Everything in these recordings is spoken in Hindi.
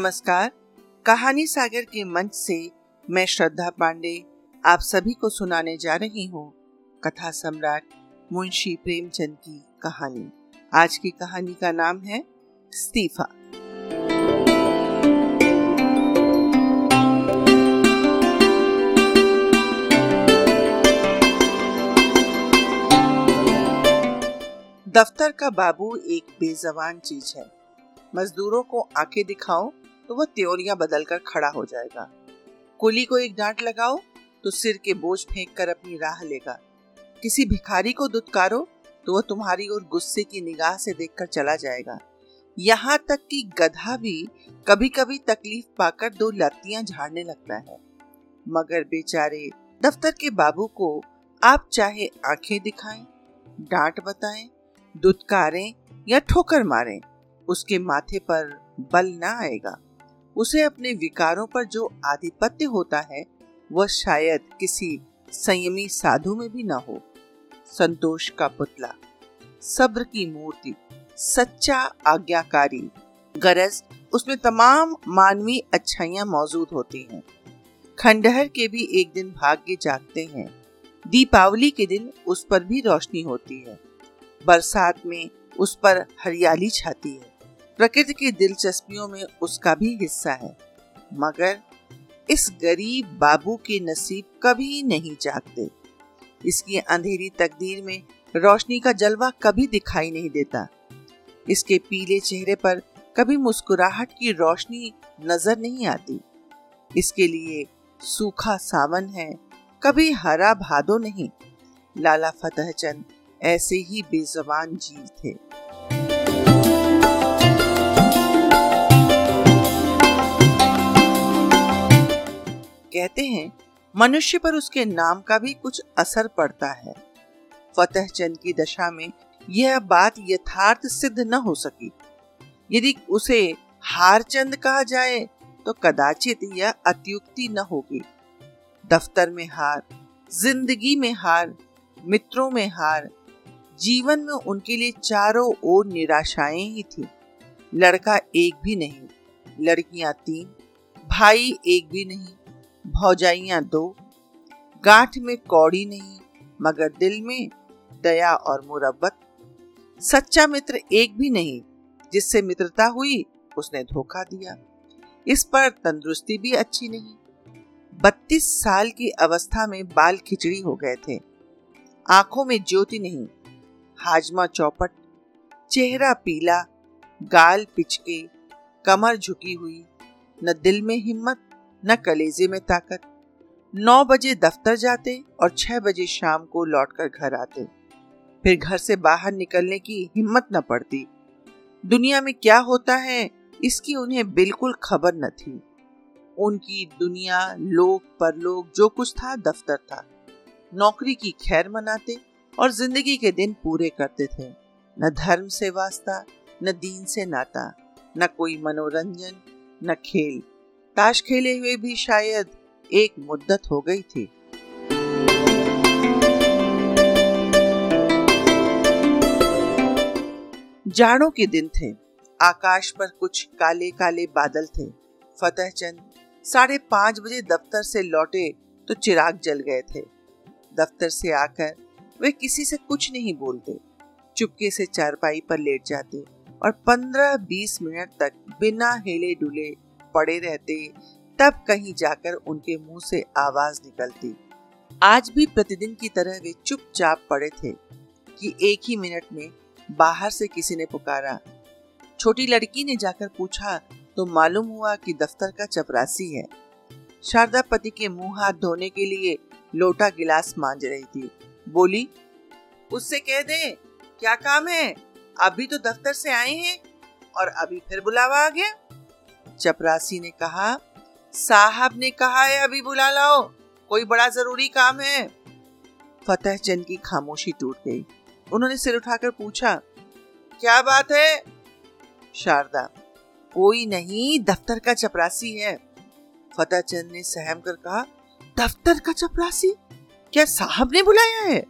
नमस्कार। कहानी सागर के मंच से मैं श्रद्धा पांडे आप सभी को सुनाने जा रही हूँ कथा सम्राट मुंशी प्रेमचंद की कहानी। आज की कहानी का नाम है इस्तीफा। दफ्तर का बाबू एक बेजबान चीज़ है। मजदूरों को आँखें दिखाओ तो वह त्योरियाँ बदलकर खड़ा हो जाएगा। कुली को एक डांट लगाओ तो सिर के बोझ फेंक कर अपनी राह लेगा। किसी भिखारी को दुत्कारो तो वह तुम्हारी ओर गुस्से की निगाह से देखकर चला जाएगा। यहाँ तक कि गधा भी कभी कभी तकलीफ़ पाकर दो लत्तियाँ झाड़ने लगता है। मगर बेचारे दफ्तर के बाबू को आप चाहे आँखें दिखाएँ, डांट बताएँ, दुत्कारें या ठोकर मारें, उसके माथे पर बल ना आएगा। उसे अपने विकारों पर जो आधिपत्य होता है, वह शायद किसी संयमी साधु में भी ना हो। संतोष का पुतला, सब्र की मूर्ति, सच्चा आज्ञाकारी, गरज, उसमें तमाम मानवीय अच्छाइयाँ मौजूद होती हैं। खंडहर के भी एक दिन भाग्य जागते हैं। दीपावली के दिन उस पर भी रोशनी होती है। बरसात में उस पर हरियाली छाती है। प्रकृति की दिलचस्पियों में उसका भी हिस्सा है। मगर इस गरीब बाबू के नसीब कभी नहीं जागते। इसकी अंधेरी तकदीर में रोशनी का जलवा कभी दिखाई नहीं देता। इसके पीले चेहरे पर कभी मुस्कुराहट की रोशनी नज़र नहीं आती। इसके लिए सूखा सावन है, कभी हरा भादो नहीं। लाला फतेहचंद ऐसे ही बेजबान जीव थे। कहते हैं, मनुष्य पर उसके नाम का भी कुछ असर पड़ता है। फतेह चंद की दशा में यह बात यथार्थ सिद्ध न हो सकी। यदि उसे हारचंद कहा जाए तो कदाचित यह अत्युक्ति न होगी। दफ्तर में हार, ज़िंदगी में हार, मित्रों में हार, जीवन में उनके लिए चारों ओर निराशाएँ ही थी। लड़का एक भी नहीं, लड़कियाँ तीन, भाई एक भी नहीं भौजाइयाँ दो। गांठ में कौड़ी नहीं, मगर दिल में दया और मुरब्बत। सच्चा मित्र एक भी नहीं, जिससे मित्रता हुई उसने धोखा दिया। इस पर तंदुरुस्ती भी अच्छी नहीं। बत्तीस साल की अवस्था में बाल खिचड़ी हो गए थे। आँखों में ज्योति नहीं, हाजमा चौपट, चेहरा पीला, गाल पिचके, कमर झुकी हुई, न दिल में हिम्मत न कलेजे में ताकत। नौ बजे दफ्तर जाते और छह बजे शाम को लौटकर घर आते। फिर घर से बाहर निकलने की हिम्मत न पड़ती। दुनिया में क्या होता है, इसकी उन्हें बिल्कुल खबर न थी। उनकी दुनिया लोग परलोक, जो कुछ था, दफ्तर था। नौकरी की खैर मनाते और ज़िंदगी के दिन पूरे करते थे। न धर्म से वास्ता, न दीन से नाता, न कोई मनोरंजन, न खेल। ताश खेले हुए भी शायद एक मुद्दत हो गई थी। जाड़ों के दिन थे। आकाश पर कुछ काले काले बादल थे। फतेह चंद साढ़े पाँच बजे दफ्तर से लौटे तो चिराग जल गए थे। दफ्तर से आकर वे किसी से कुछ नहीं बोलते। चुपके से चारपाई पर लेट जाते और पंद्रह बीस मिनट तक बिना हिले डुले पड़े रहते, तब कहीं जाकर उनके मुँह से आवाज़ निकलती। आज भी प्रतिदिन की तरह वे चुपचाप पड़े थे कि एक ही मिनट में बाहर से किसी ने पुकारा। छोटी लड़की ने जाकर पूछा तो मालूम हुआ कि दफ्तर का चपरासी है? शारदा पति के मुँह हाथ धोने के लिए लोटा गिलास मांज रही थी। बोली, उससे कह दे, क्या काम है? अभी तो दफ्तर से आए हैं और अभी फिर बुलावा आ गया। चपरासी ने कहा, साहब ने कहा है, अभी बुला लाओ। कोई बड़ा ज़रूरी काम है. फतेह चंद की खामोशी टूट गई। उन्होंने सिर उठाकर पूछा, क्या बात है? शारदा, कोई नहीं, दफ्तर का चपरासी है। फतेह चंद ने सहम कर कहा, दफ्तर का चपरासी? क्या साहब ने बुलाया है?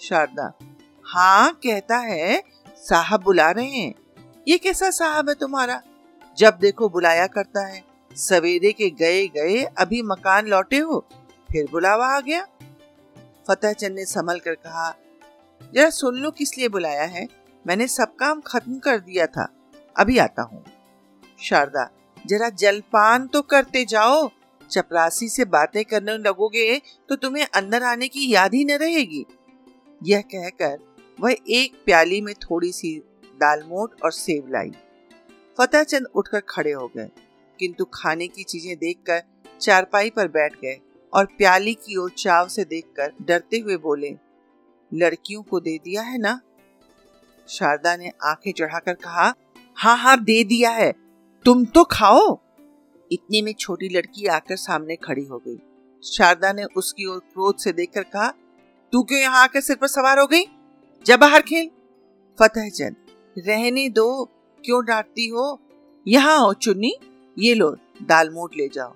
शारदा हाँ कहता है, साहब बुला रहे हैं। ये कैसा साहब है तुम्हारा? जब देखो बुलाया करता है, सवेरे के गए गए अभी मकान लौटे हो, फिर बुलावा आ गया। फतेह चंद ने संभल कर कहा, जरा सुन लो किस लिए बुलाया है। मैंने सब काम खत्म कर दिया था, अभी आता हूँ। शारदा, जरा जलपान तो करते जाओ। चपरासी से बातें करने लगोगे तो तुम्हें अंदर आने की याद ही न रहेगी। यह कहकर वह एक प्याली में थोड़ी सी दालमोट और सेव लाई। फतेह चंद उठकर खड़े हो गए। किंतु खाने की चीज़ें देखकर चारपाई पर बैठ गए और प्याली की ओर चाव से देखकर डरते हुए बोले, लड़कियों को दे दिया है ना? शारदा ने आँखें चढ़ाकर कहा हाँ हाँ दे दिया है। तुम तो खाओ। इतने में छोटी लड़की आकर सामने खड़ी हो गई। शारदा ने उसकी ओर क्रोध से देखकर कहा, तू क्यों यहाँ आकर सिर पर सवार हो गई? जब बाहर खेल। फतेह चंद, रहने दो। क्यों डांटती हो? यहाँ आओ चुन्नी, ये लो, दाल मोट ले जाओ।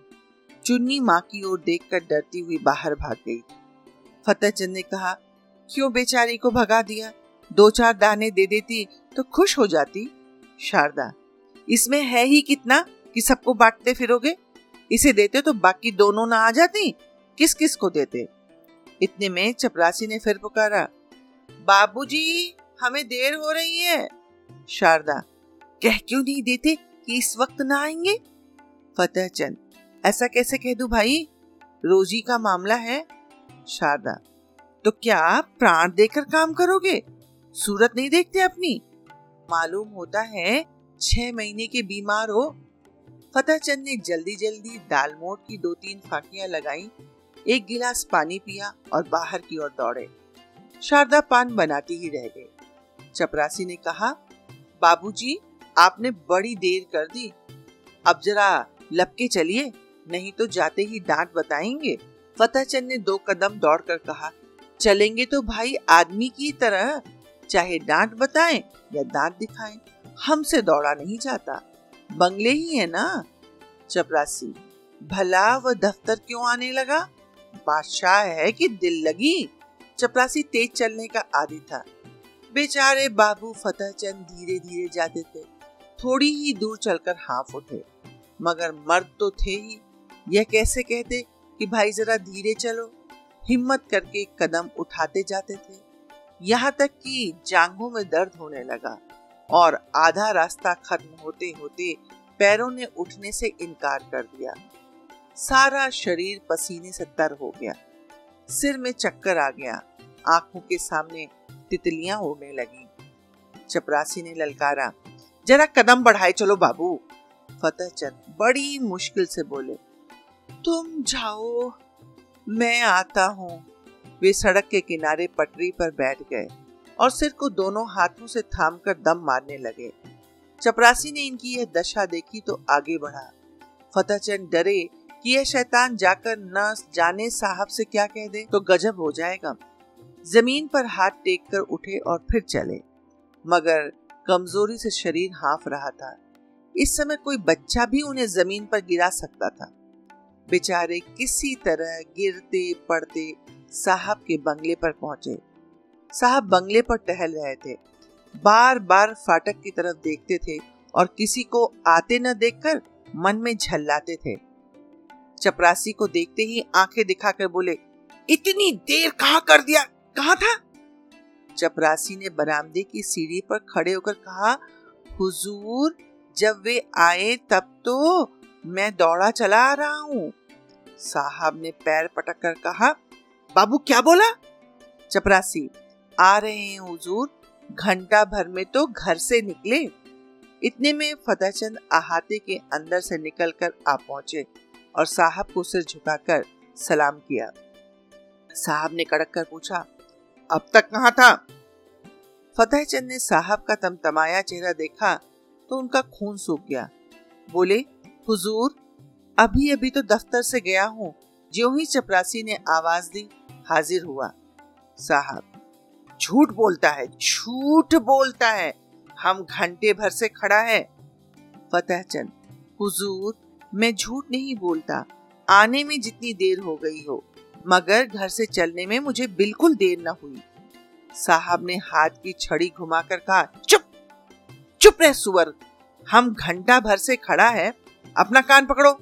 चुन्नी माँ की ओर देखकर डरती हुई बाहर भाग गई। फतेह चंद ने कहा, क्यों बेचारी को भगा दिया? दो चार दाने दे देती तो खुश हो जाती। शारदा, इसमें है ही कितना कि सबको बांटते फिरोगे? इसे देते तो बाकी दोनों ना आ जाती। किस किस को देते? इतने में चपरासी ने फिर पुकारा, बाबूजी, हमें देर हो रही है। शारदा कह क्यों नहीं देते कि इस वक्त ना आएँगे? फतेह चंद, ऐसा कैसे कह दू भाई? रोजी का मामला है। शारदा तो क्या प्राण देकर काम करोगे? सूरत नहीं देखते अपनी? मालूम होता है छह महीने के बीमार हो। फतेह चंद ने जल्दी जल्दी दालमोट की दो तीन फाकियाँ लगाई, एक गिलास पानी पिया और बाहर की ओर दौड़े। शारदा पान बनाती ही रह गई। चपरासी ने कहा, बाबूजी आपने बड़ी देर कर दी। अब जरा लपके चलिए, नहीं तो जाते ही डांट बताएँगे। फतेह चंद ने दो कदम दौड़कर कहा, चलेंगे तो भाई आदमी की तरह, चाहे डांट बताएँ या दांत दिखाएँ, हमसे दौड़ा नहीं जाता। बंगले ही है ना? चपरासी, भला वह दफ्तर क्यों आने लगा? बादशाह है कि दिल लगी? चपरासी तेज चलने का आदि था। बेचारे बाबू फतेह चंद धीरे धीरे जाते थे। थोड़ी ही दूर चलकर हाफ़ उठे। मगर मर्द तो थे ही। यह कैसे कहते कि भाई जरा धीरे चलो? हिम्मत करके कदम उठाते जाते थे। यहाँ तक कि जांघों में दर्द होने लगा और आधा रास्ता खत्म होते होते पैरों ने उठने से इनकार कर दिया। सारा शरीर पसीने से तर हो गया। सिर में चक्कर आ गया। आँखों के सामने तितलियाँ उड़ने लगी। चपरासी ने ललकारा जरा कदम बढ़ाए, चलो बाबू। फतेह चंद बड़ी मुश्किल से बोले, तुम जाओ, मैं आता हूँ। वे सड़क के किनारे पटरी पर बैठ गए और सिर को दोनों हाथों से थामकर दम मारने लगे। चपरासी ने इनकी यह दशा देखी तो आगे बढ़ा। फतेह चंद डरे कि यह शैतान जाकर न जाने साहब से क्या कह दे तो गजब हो जाएगा। ज़मीन पर हाथ टेक कर उठे और फिर चले। मगर कमज़ोरी से शरीर हाफ़ रहा था। इस समय कोई बच्चा भी उन्हें ज़मीन पर गिरा सकता था। बेचारे किसी तरह गिरते, पड़ते साहब के बंगले पर पहुँचे। साहब बंगले पर टहल रहे थे। बार बार फाटक की तरफ़ देखते थे और किसी को आते न देखकर मन में झल्लाते थे। चपरासी को देखते ही आँखें दिखाकर बोले, इतनी देर कहा कर दिया? कहा था? चपरासी ने बरामदे की सीढ़ी पर खड़े होकर कहा, हुजूर, जब वे आए तब तो मैं दौड़ा चला आ रहा हूँ। साहब ने पैर पटक कर कहा, बाबू, क्या बोला? चपरासी आ रहे हैं हुजूर, घंटा भर में तो घर से निकले। इतने में फतेहचंद अहाते के अंदर से निकलकर आ पहुँचे और साहब को सिर झुकाकर सलाम किया। साहब ने कड़क कर पूछा अब तक कहाँ था? फतेहचंद ने साहब का तमतमाया चेहरा देखा तो उनका खून सूख गया। बोले, हुजूर, अभी अभी तो दफ्तर से गया हूँ। ज्यो ही चपरासी ने आवाज़ दी, हाजिर हुआ। साहब, झूठ बोलता है, झूठ बोलता है। हम घंटे भर से खड़ा है। फतेहचंद, हुजूर, मैं झूठ नहीं बोलता। आने में जितनी देर हो गई हो मगर घर से चलने में मुझे बिल्कुल देर न हुई। साहब ने हाथ की छड़ी घुमाकर कहा, चुप चुप रह सुअर। हम घंटा भर से खड़ा है, अपना कान पकड़ो।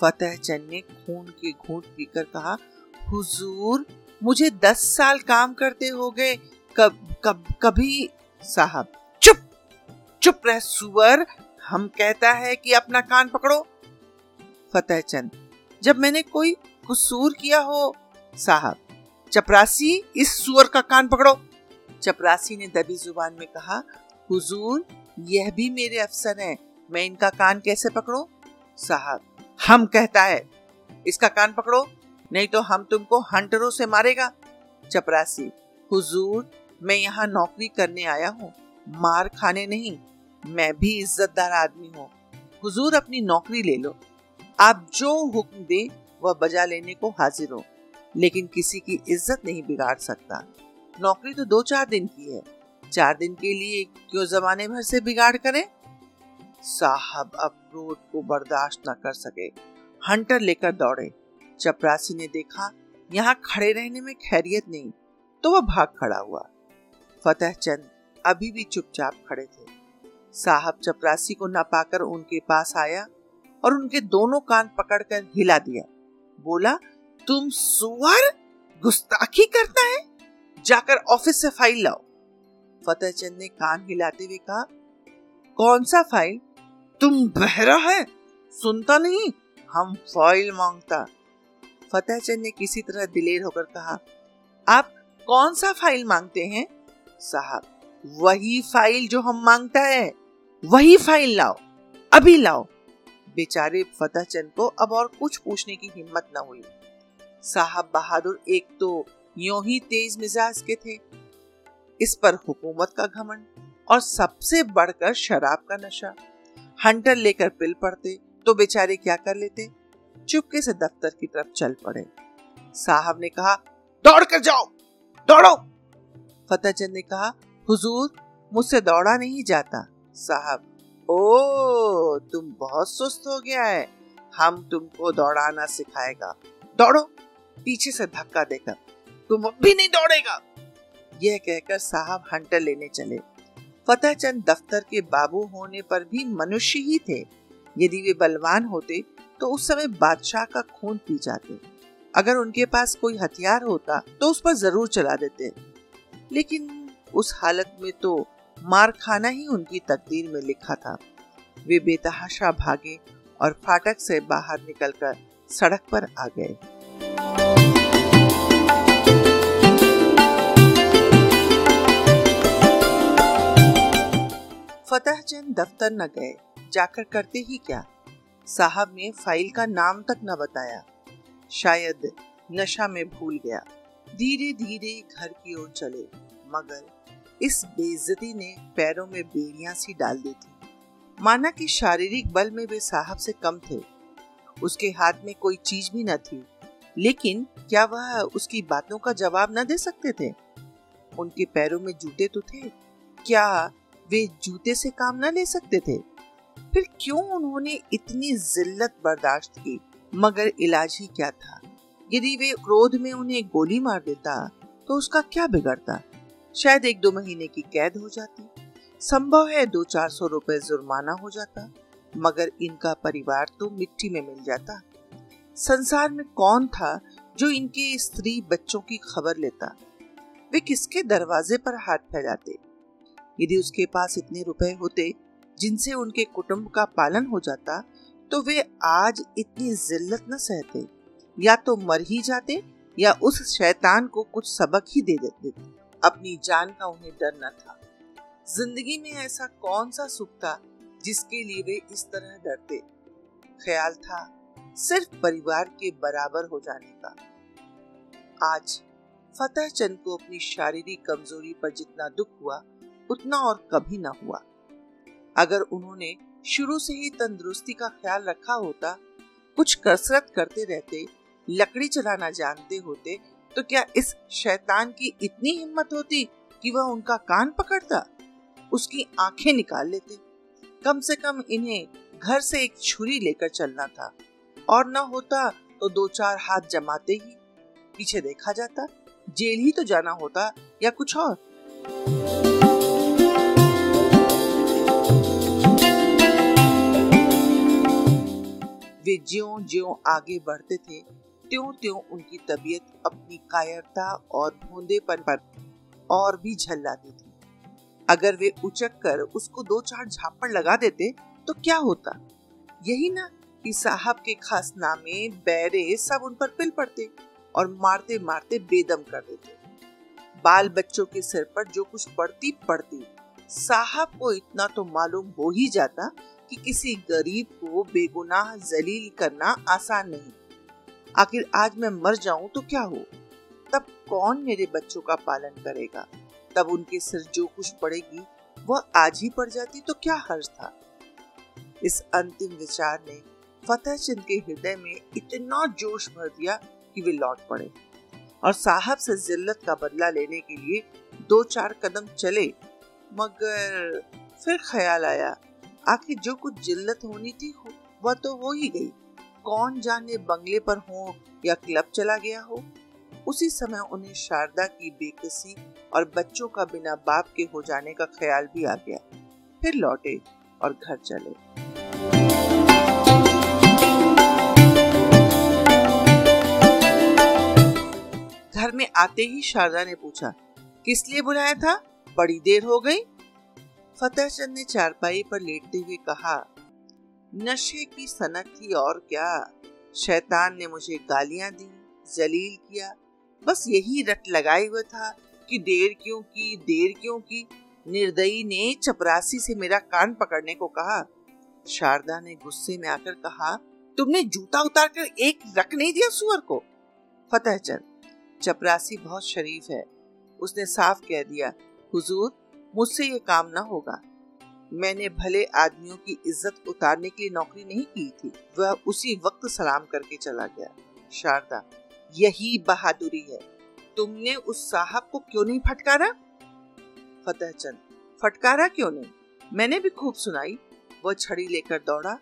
फतेह चंद ने खून के घूंट पीकर कहा, हुजूर, मुझे दस साल काम करते हो गए। कब कब, कभी? साहब, चुप चुप रह सुअर। हम कहता है कि अपना कान पकड़ो। फतेह चंद, जब मैंने कोई कसूर किया हो? साहब, चपरासी इस सुअर का कान पकड़ो। चपरासी ने दबी ज़ुबान में कहा, हुजूर, यह भी मेरे अफसर हैं। मैं इनका कान कैसे पकड़ूं? साहब, हम कहता है, इसका कान पकड़ो, नहीं तो हम तुमको हंटरों से मारेगा। चपरासी, हुजूर, मैं यहाँ नौकरी करने आया हूँ। मार खाने नहीं, मैं भी इज्जतदार आदमी हूँ। हुजूर, अपनी नौकरी ले लो। आप जो हुक्म दे वह बजा लेने को हाजिर हो, लेकिन किसी की इज़्ज़त नहीं बिगाड़ सकता। नौकरी तो दो चार दिन की है। चार दिन के लिए क्यों जमाने भर से बिगाड़ करें? साहब अब क्रोध को बर्दाश्त न कर सके। हंटर लेकर दौड़े। चपरासी ने देखा, यहाँ खड़े रहने में खैरियत नहीं तो वह भाग खड़ा हुआ। फतेह चंद अभी भी चुपचाप खड़े थे। साहब चपरासी को न पाकर उनके पास आया और उनके दोनों कान पकड़कर हिला दिया। बोला, तुम सुअर गुस्ताखी करता है? जाकर ऑफ़िस से फ़ाइल लाओ. फतेह चंद ने कान हिलाते हुए कहा, कौन सा फ़ाइल? तुम बहरा है, सुनता नहीं, हम फ़ाइल माँगता. फतेह चंद ने किसी तरह दिलेर होकर कहा, आप कौन सा फ़ाइल मांगते हैं? साहब, वही फ़ाइल जो हम माँगता है, वही फ़ाइल लाओ, अभी लाओ। बेचारे फतेह चंद को अब और कुछ पूछने की हिम्मत न हुई। साहब बहादुर एक तो यो ही तेज मिजाज के थे। इस पर हुकूमत का घमंड और सबसे बढ़कर शराब का नशा। हंटर लेकर पिल पड़ते तो बेचारे क्या कर लेते? चुपके से दफ्तर की तरफ़ चल पड़े। साहब ने कहा दौड़ कर जाओ, दौड़ो! फतेहचंद ने कहा, हुजूर, मुझसे दौड़ा नहीं जाता, साहब। ओ तुम बहुत सुस्त हो गया है। हम तुमको दौड़ाना सिखाएगा। दौड़ो, पीछे से धक्का देकर। तुम भी नहीं दौड़ेगा। यह कहकर साहब हंटर लेने चले। फतेह चंद दफ्तर के बाबू होने पर भी मनुष्य ही थे। यदि वे बलवान होते तो उस समय बादशाह का खून पी जाते। अगर उनके पास कोई हथियार होता तो उस पर ज़रूर चला देते। लेकिन उस हालत में तो मार खाना ही उनकी तकदीर में लिखा था। वे बेतहाशा भागे और फाटक से बाहर निकलकर सड़क पर आ गए। फतेह चंद दफ्तर न गए, जाकर करते ही क्या? साहब ने फ़ाइल का नाम तक न बताया। शायद नशा में भूल गया। धीरे धीरे घर की ओर चले, मगर इस बेइज्जती ने पैरों में बेड़ियाँ सी डाल दी थी। माना कि शारीरिक बल में वे साहब से कम थे। उसके हाथ में कोई चीज़ भी न थी। लेकिन क्या वह उसकी बातों का जवाब न दे सकते थे? उनके पैरों में जूते तो थे। क्या वे जूते से काम न ले सकते थे? फिर क्यों उन्होंने इतनी जिल्लत बर्दाश्त की? मगर इलाज ही क्या था? यदि वे क्रोध में उन्हें गोली मार देता तो उसका क्या बिगड़ता? शायद एक दो महीने की कैद हो जाती। संभव है दो चार सौ रुपए जुर्माना हो जाता, मगर इनका परिवार तो मिट्टी में मिल जाता। संसार में कौन था जो इनके स्त्री बच्चों की खबर लेता? वे किसके दरवाजे पर हाथ फैलाते? यदि उसके पास इतने रुपए होते, जिनसे उनके कुटुंब का पालन हो जाता तो वे आज इतनी जिल्लत न सहते। या तो मर ही जाते, या उस शैतान को कुछ सबक ही दे देते। अपनी जान का उन्हें डर न था। ज़िंदगी में ऐसा कौन सा सुख था जिसके लिए वे इस तरह डरते? ख्याल था सिर्फ़ परिवार के बराबर हो जाने का। आज फतेह चंद को अपनी शारीरिक कमज़ोरी पर जितना दुख हुआ, उतना और कभी ना हुआ। अगर उन्होंने शुरू से ही तंदुरुस्ती का ख्याल रखा होता, कुछ कसरत करते रहते, लकड़ी चलाना जानते होते तो क्या इस शैतान की इतनी हिम्मत होती कि वह उनका कान पकड़ता? उसकी आँखें निकाल लेते। कम से कम इन्हें घर से एक छुरी लेकर चलना था। और न होता तो दो चार हाथ जमाते ही पीछे देखा जाता। जेल ही तो जाना होता या कुछ और? वे ज्यों ज्यों आगे बढ़ते थे त्यों त्यों उनकी तबीयत अपनी कायरता और भोंदेपन पर और भी झल्लाती थी। अगर वे उचक कर उसको दो चार झापड़ लगा देते तो क्या होता? यही ना कि साहब के खास नामे, बैरे सब उन पर पिल पड़ते और मारते मारते बेदम कर देते। बाल बच्चों के सिर पर जो कुछ पड़ती पड़ती। साहब को इतना तो मालूम हो ही जाता कि किसी गरीब को बेगुनाह जलील करना आसान नहीं। आखिर आज मैं मर जाऊँ तो क्या हो? तब कौन मेरे बच्चों का पालन करेगा? तब उनके सिर जो कुछ पड़ेगी, वह आज ही पड़ जाती तो क्या हर्ज था? इस अंतिम विचार ने फतेह चंद के हृदय में इतना जोश भर दिया कि वे लौट पड़े। और साहब से जिल्लत का बदला लेने के लिए दो चार कदम चले, मगर फिर ख्याल आया, आखिर जो कुछ जिल्लत होनी थी, वह तो हो ही गई। कौन जाने बंगले पर हो या क्लब चला गया हो, उसी समय उन्हें शारदा की बेकसी और बच्चों का बिना बाप के हो जाने का ख्याल भी आ गया। फिर लौटे और घर चले। घर में आते ही शारदा ने पूछा, किस लिए बुलाया था? बड़ी देर हो गई? फतेह चंद ने चारपाई पर लेटते हुए कहा नशे की सनक थी और क्या? शैतान ने मुझे गालियाँ दी, जलील किया। बस यही रट लगाए हुआ था कि देर क्यों की, देर क्यों की। निर्दयी ने चपरासी से मेरा कान पकड़ने को कहा। शारदा ने गुस्से में आकर कहा, तुमने जूता उतार कर एक रख नहीं दिया सुअर को? फतेह चंद, चपरासी बहुत शरीफ है। उसने साफ़ कह दिया, हुजूर, मुझसे ये काम ना होगा। मैंने भले आदमियों की इज़्ज़त उतारने के लिए नौकरी नहीं की थी, वह उसी वक्त सलाम करके चला गया। शारदा, यही बहादुरी है। तुमने उस साहब को क्यों नहीं फटकारा? फतेह चंद, फटकारा क्यों नहीं? मैंने भी खूब सुनाई, वह छड़ी लेकर दौड़ा।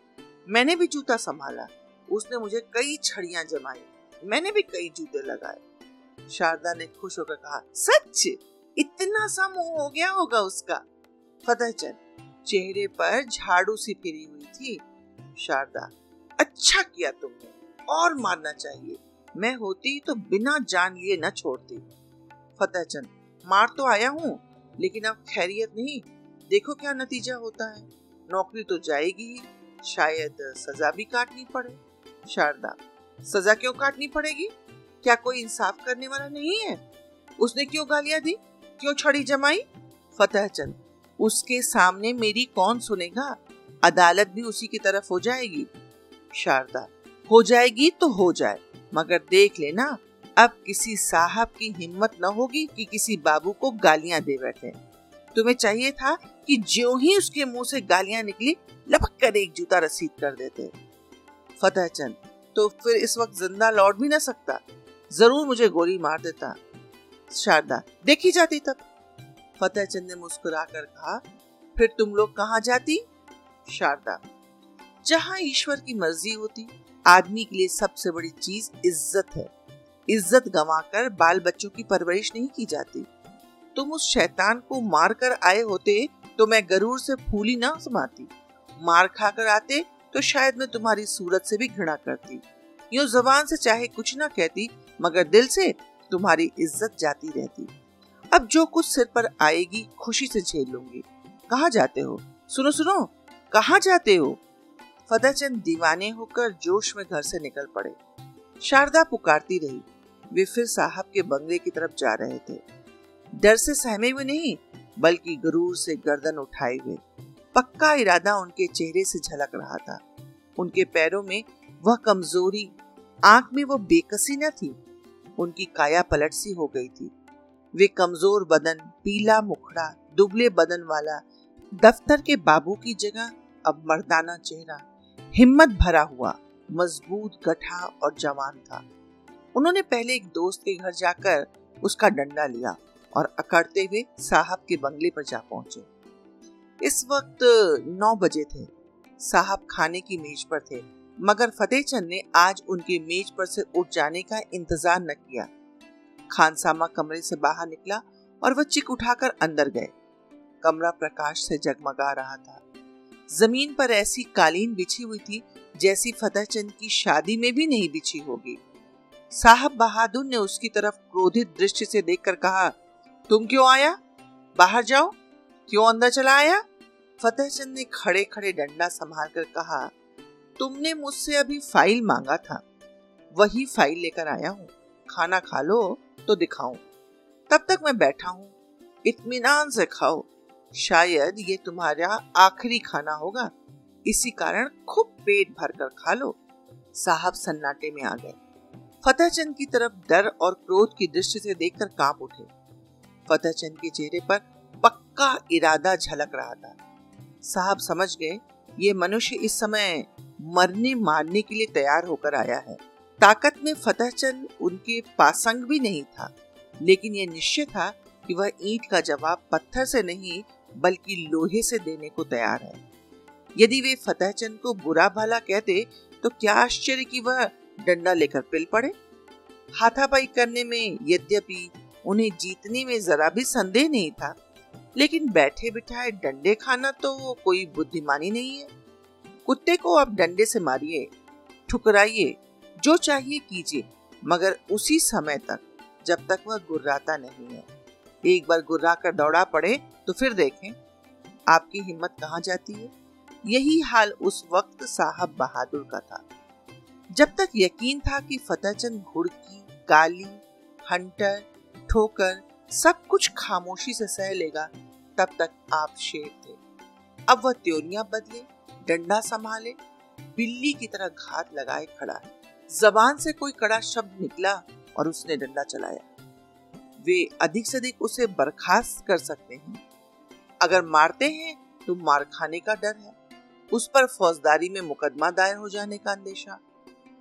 मैंने भी जूता संभाला। उसने मुझे कई छड़ियाँ जमाई। मैंने भी कई जूते लगाए। शारदा ने खुश होकर कहा, सच? इतना सा मुँह हो गया होगा उसका। फतेह चंद चेहरे पर झाड़ू सी फिरी हुई थी। शारदा अच्छा किया तुमने, और मारना चाहिए, मैं होती तो बिना जान लिए न छोड़ती। फतेह चंद मार तो आया हूँ, लेकिन अब खैरियत नहीं। देखो क्या नतीजा होता है। नौकरी तो जाएगी ही शायद सजा भी काटनी पड़े। शारदा, सजा क्यों काटनी पड़ेगी? क्या कोई इंसाफ करने वाला नहीं है? उसने क्यों गालियाँ दी? क्यों छड़ी जमाई? फतेह चंद उसके सामने मेरी कौन सुनेगा? अदालत भी उसी की तरफ़ हो जाएगी। शारदा, हो जाएगी तो हो जाए, मगर देख लेना, अब किसी साहब की हिम्मत न होगी कि किसी बाबू को गालियाँ दे बैठे। तुम्हें चाहिए था कि जो ही उसके मुँह से गालियाँ निकली लपक कर एक जूता रसीद कर देते। फतेह चंद तो फिर इस वक्त ज़िंदा लौट भी ना सकता। ज़रूर मुझे गोली मार देता। शारदा, देखी जाती तब। फतेह चंद ने मुस्कुरा कर कहा, फिर तुम लोग कहाँ जाती? शारदा, जहाँ ईश्वर की मर्ज़ी होती। आदमी के लिए सबसे बड़ी चीज़ इज़्ज़त है। इज़्ज़त गंवाकर बाल बच्चों की परवरिश नहीं की जाती। तुम उस शैतान को मार कर आए होते तो मैं गरूर से फूली ना समाती। मार खा कर आते तो शायद मैं तुम्हारी सूरत से भी घृणा करती। यूँ जबान से चाहे कुछ ना कहती, मगर दिल से तुम्हारी इज़्ज़त जाती रहती। अब जो कुछ सिर पर आएगी, खुशी से झेल लूँगी। कहा जाते हो? सुनो सुनो। कहा जाते हो? फतेह चंद दीवाने होकर जोश में घर से निकल पड़े। शारदा पुकारती रही। वे फिर साहब के बंगले की तरफ़ जा रहे थे। डर से सहमे हुए नहीं, बल्कि गरूर से गर्दन उठाए हुए। पक्का इरादा उनके चेहरे से झलक रहा था। उनके पैरों में वह कमज़ोरी, आँख में वो बेकसी न थी। उनकी काया पलट सी हो गई थी। वे कमज़ोर बदन, पीला मुखड़ा, दुबले बदन वाला, दफ्तर के बाबू की जगह अब मर्दाना चेहरा, हिम्मत भरा हुआ, मज़बूत, गठा और जवान था। उन्होंने पहले एक दोस्त के घर जाकर उसका डंडा लिया और अकड़ते हुए साहब के बंगले पर जा पहुँचे। इस वक्त नौ बजे थे। साहब खाने की मेज पर थे, मगर फतेह चंद ने आज उनके मेज पर से उठ जाने का इंतज़ार न किया। खानसामा कमरे से बाहर निकला और वह चिक उठाकर अंदर गए। कमरा प्रकाश से जगमगा रहा था। ज़मीन पर ऐसी कालीन बिछी हुई थी जैसी फतेहचंद की शादी में भी नहीं बिछी होगी। साहब बहादुर ने उसकी तरफ़ क्रोधित दृष्टि से देखकर कहा, तुम क्यों आया? बाहर जाओ। क्यों अंदर चला आया? फतेहचंद ने खड़े खड़े डंडा संभाल कर कहा, तुमने मुझसे अभी फ़ाइल मांगा था। वही फ़ाइल लेकर आया हूँ। खाना खा लो। तो दिखाऊँ। तब तक मैं बैठा हूँ। इत्मीनान से खाओ। शायद ये तुम्हारा आखिरी खाना होगा। इसी कारण खूब पेट भर कर खा लो। साहब सन्नाटे में आ गए। फतेहचंद की तरफ़ डर और क्रोध की दृष्टि से देखकर काँप उठे। फतेहचंद के चेहरे पर पक्का इरादा झलक रहा था। साहब समझ गए, ये मनुष्य इस समय मरने मारने के लिए तैयार होकर आया है। ताकत में फतेहचंद उनके पासंग भी नहीं था, लेकिन यह निश्चय था कि वह ईंट का जवाब पत्थर से नहीं, बल्कि लोहे से देने को तैयार है। यदि वे फतेहचंद को बुरा भला कहते तो क्या आश्चर्य कि वह डंडा लेकर पिल पड़े? हाथापाई करने में यद्यपि उन्हें जीतने में जरा भी संदेह नहीं था, लेकिन बैठे बिठाए डंडे खाना तो कोई बुद्धिमानी नहीं है। कुत्ते को आप डंडे से मारिए, ठुकराइए जो चाहिए कीजिए, मगर उसी समय तक, जब तक वह गुर्राता नहीं है। एक बार गुर्रा कर दौड़ा पड़े तो फिर देखें, आपकी हिम्मत कहाँ जाती है? यही हाल उस वक्त साहब बहादुर का था। जब तक यकीन था कि फतेहचंद घुड़की, गाली, हंटर, ठोकर, सब कुछ खामोशी से सह लेगा, तब तक आप शेर थे। अब वह त्योरियाँ बदले, डंडा संभाले, बिल्ली की तरह घात लगाए खड़ा है। जबान से कोई कड़ा शब्द निकला और उसने डंडा चलाया। वे अधिक से अधिक उसे बर्खास्त कर सकते हैं। अगर मारते हैं तो मार खाने का डर है। उस पर फौजदारी में मुकदमा दायर हो जाने का अंदेशा।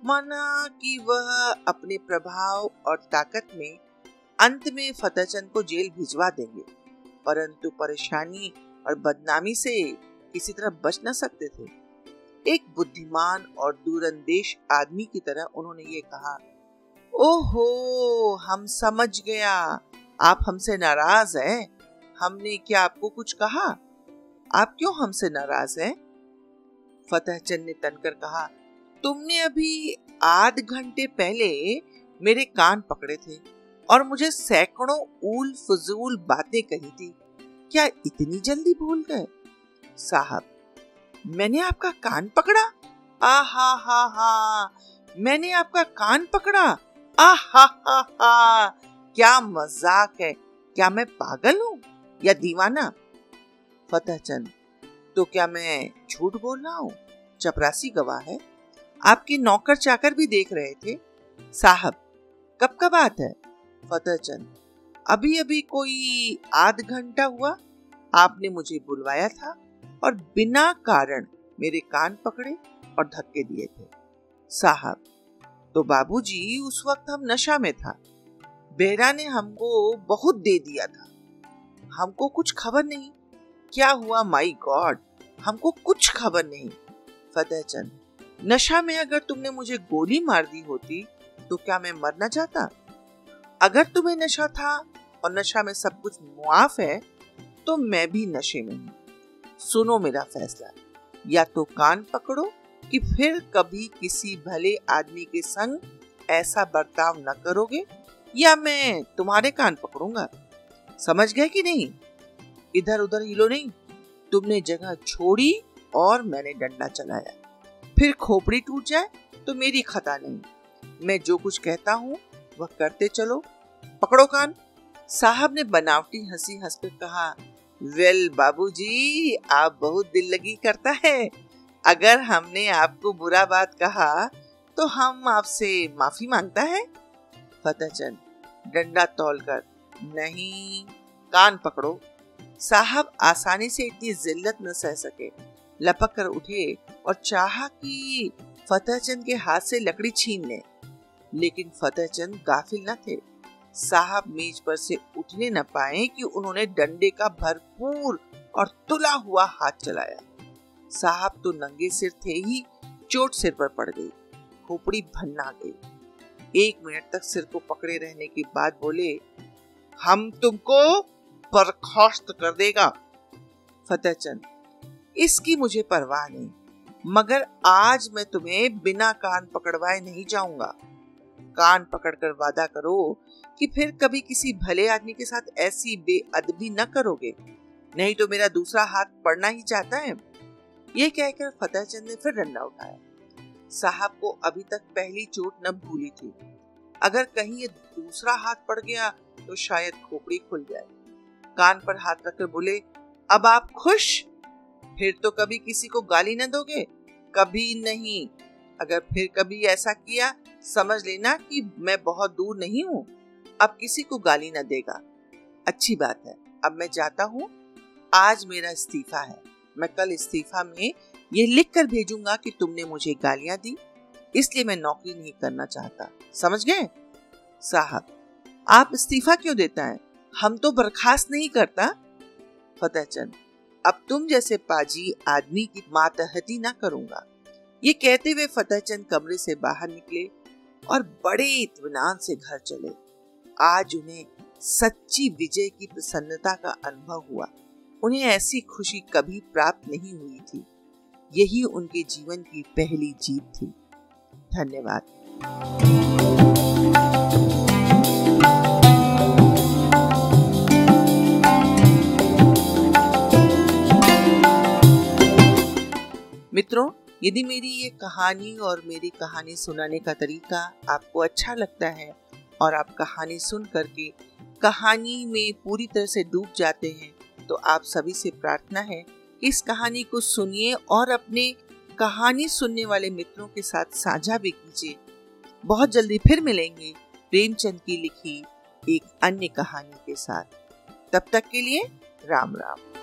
माना कि वह अपने प्रभाव और ताकत में अंत में फतेहचंद को जेल भिजवा देंगे, परंतु परेशानी और बदनामी से किसी तरह बच न सकते थे। एक बुद्धिमान और दूरंदेश आदमी की तरह उन्होंने ये कहा, ओहो, हम समझ गया। आप हमसे नाराज़ हैं। हमने क्या आपको कुछ कहा? आप क्यों हमसे नाराज़ हैं? फतेहचंद ने तनकर कहा, तुमने अभी आध घंटे पहले मेरे कान पकड़े थे और मुझे सैकड़ों ऊल फजूल बातें कही थी। क्या इतनी जल्दी भूल गए? साहब मैंने आपका कान पकड़ा? आ हा हा हा मैंने आपका कान पकड़ा। आ हा हा हा क्या मज़ाक है। क्या मैं पागल हूँ? या दीवाना? फतेहचंद तो क्या मैं झूठ बोल रहा हूँ? चपरासी गवाह है। आपके नौकर चाकर भी देख रहे थे। साहब, कब का बात है? फतेह चंद अभी अभी कोई आध घंटा हुआ? आपने मुझे बुलवाया था। और बिना कारण मेरे कान पकड़े और धक्के दिए थे। साहब तो बाबूजी उस वक्त हम नशा में था। बेरा ने हमको बहुत दे दिया था। हमको कुछ खबर नहीं। क्या हुआ? माई गॉड, हमको कुछ खबर नहीं। फतेहचंद नशा में अगर तुमने मुझे गोली मार दी होती तो क्या मैं मर न जाता अगर तुम्हें नशा था और नशा में सब कुछ मुआफ है तो मैं भी नशे में हूँ। सुनो मेरा फैसला। या तो कान पकड़ो कि फिर कभी किसी भले आदमी के संग ऐसा बर्ताव न करोगे, या मैं तुम्हारे कान पकड़ूँगा। समझ गए कि नहीं? इधर उधर हिलो नहीं। तुमने जगह छोड़ी और मैंने डंडा चलाया। फिर खोपड़ी टूट जाए तो मेरी खता नहीं। मैं जो कुछ कहता हूँ, वह करते चलो। पकड़ो कान। साहब ने बनावटी हँसी हंसकर कहा वेल, बाबूजी, आप बहुत दिल लगी करता है। अगर हमने आपको बुरा बात कहा तो हम आपसे माफ़ी माँगता है? फतेहचंद, डंडा तोलकर, नहीं, कान पकड़ो। साहब आसानी से इतनी जिल्लत न सह सके। लपक कर उठे और चाहा कि फतेहचंद के हाथ से लकड़ी छीन ले। लेकिन फतेहचंद गाफिल न थे। साहब मेज पर से उठने न पाए कि उन्होंने डंडे का भरपूर और तुला हुआ हाथ चलाया। साहब तो नंगे सिर थे ही, चोट सिर पर पड़ गई। खोपड़ी भन्ना गई। एक मिनट तक सिर को पकड़े रहने के बाद बोले, हम तुमको बर्खास्त कर देगा। फतेहचंद इसकी मुझे परवाह नहीं, मगर आज मैं तुम्हें बिना कान पकड़वाए नहीं जाऊँगा। कान पकड़कर वादा करो कि फिर कभी किसी भले आदमी के साथ ऐसी बेअदबी न करोगे। नहीं तो मेरा दूसरा हाथ पड़ना ही चाहता है। ये कहकर फतेहचंद ने फिर डंडा उठाया। साहब को अभी तक पहली चोट न भूली थी। अगर कहीं ये दूसरा हाथ पड़ गया तो शायद खोपड़ी खुल जाए। कान पर हाथ रखकर बोले, अब आप खुश? फिर तो कभी किसी को गाली न दोगे। कभी नहीं। अगर फिर कभी ऐसा किया समझ लेना कि मैं बहुत दूर नहीं हूँ। अब किसी को गाली न देगा। अच्छी बात है। अब मैं जाता हूँ। आज मेरा इस्तीफा है। मैं कल इस्तीफा में ये लिख कर भेजूँगा कि तुमने मुझे गालियाँ दी। इसलिए मैं नौकरी नहीं करना चाहता। समझ गए? साहब, आप इस्तीफा क्यों देता है? हम तो बर्खास्त नहीं करता। फतेह चंद, अब तुम जैसे पाजी आदमी की मातहती ना करूँगा। ये कहते हुए फतेह चंद कमरे से बाहर निकले। और बड़े इत्मीनान से घर चले। आज उन्हें सच्ची विजय की प्रसन्नता का अनुभव हुआ। उन्हें ऐसी खुशी कभी प्राप्त नहीं हुई थी। यही उनके जीवन की पहली जीत थी। धन्यवाद। मित्रों यदि मेरी ये कहानी और मेरी कहानी सुनाने का तरीका आपको अच्छा लगता है और आप कहानी सुन करके कहानी में पूरी तरह से डूब जाते हैं तो आप सभी से प्रार्थना है कि इस कहानी को सुनिए और अपने कहानी सुनने वाले मित्रों के साथ साझा भी कीजिए। बहुत जल्दी फिर मिलेंगे प्रेमचंद की लिखी एक अन्य कहानी के साथ। तब तक के लिए राम राम।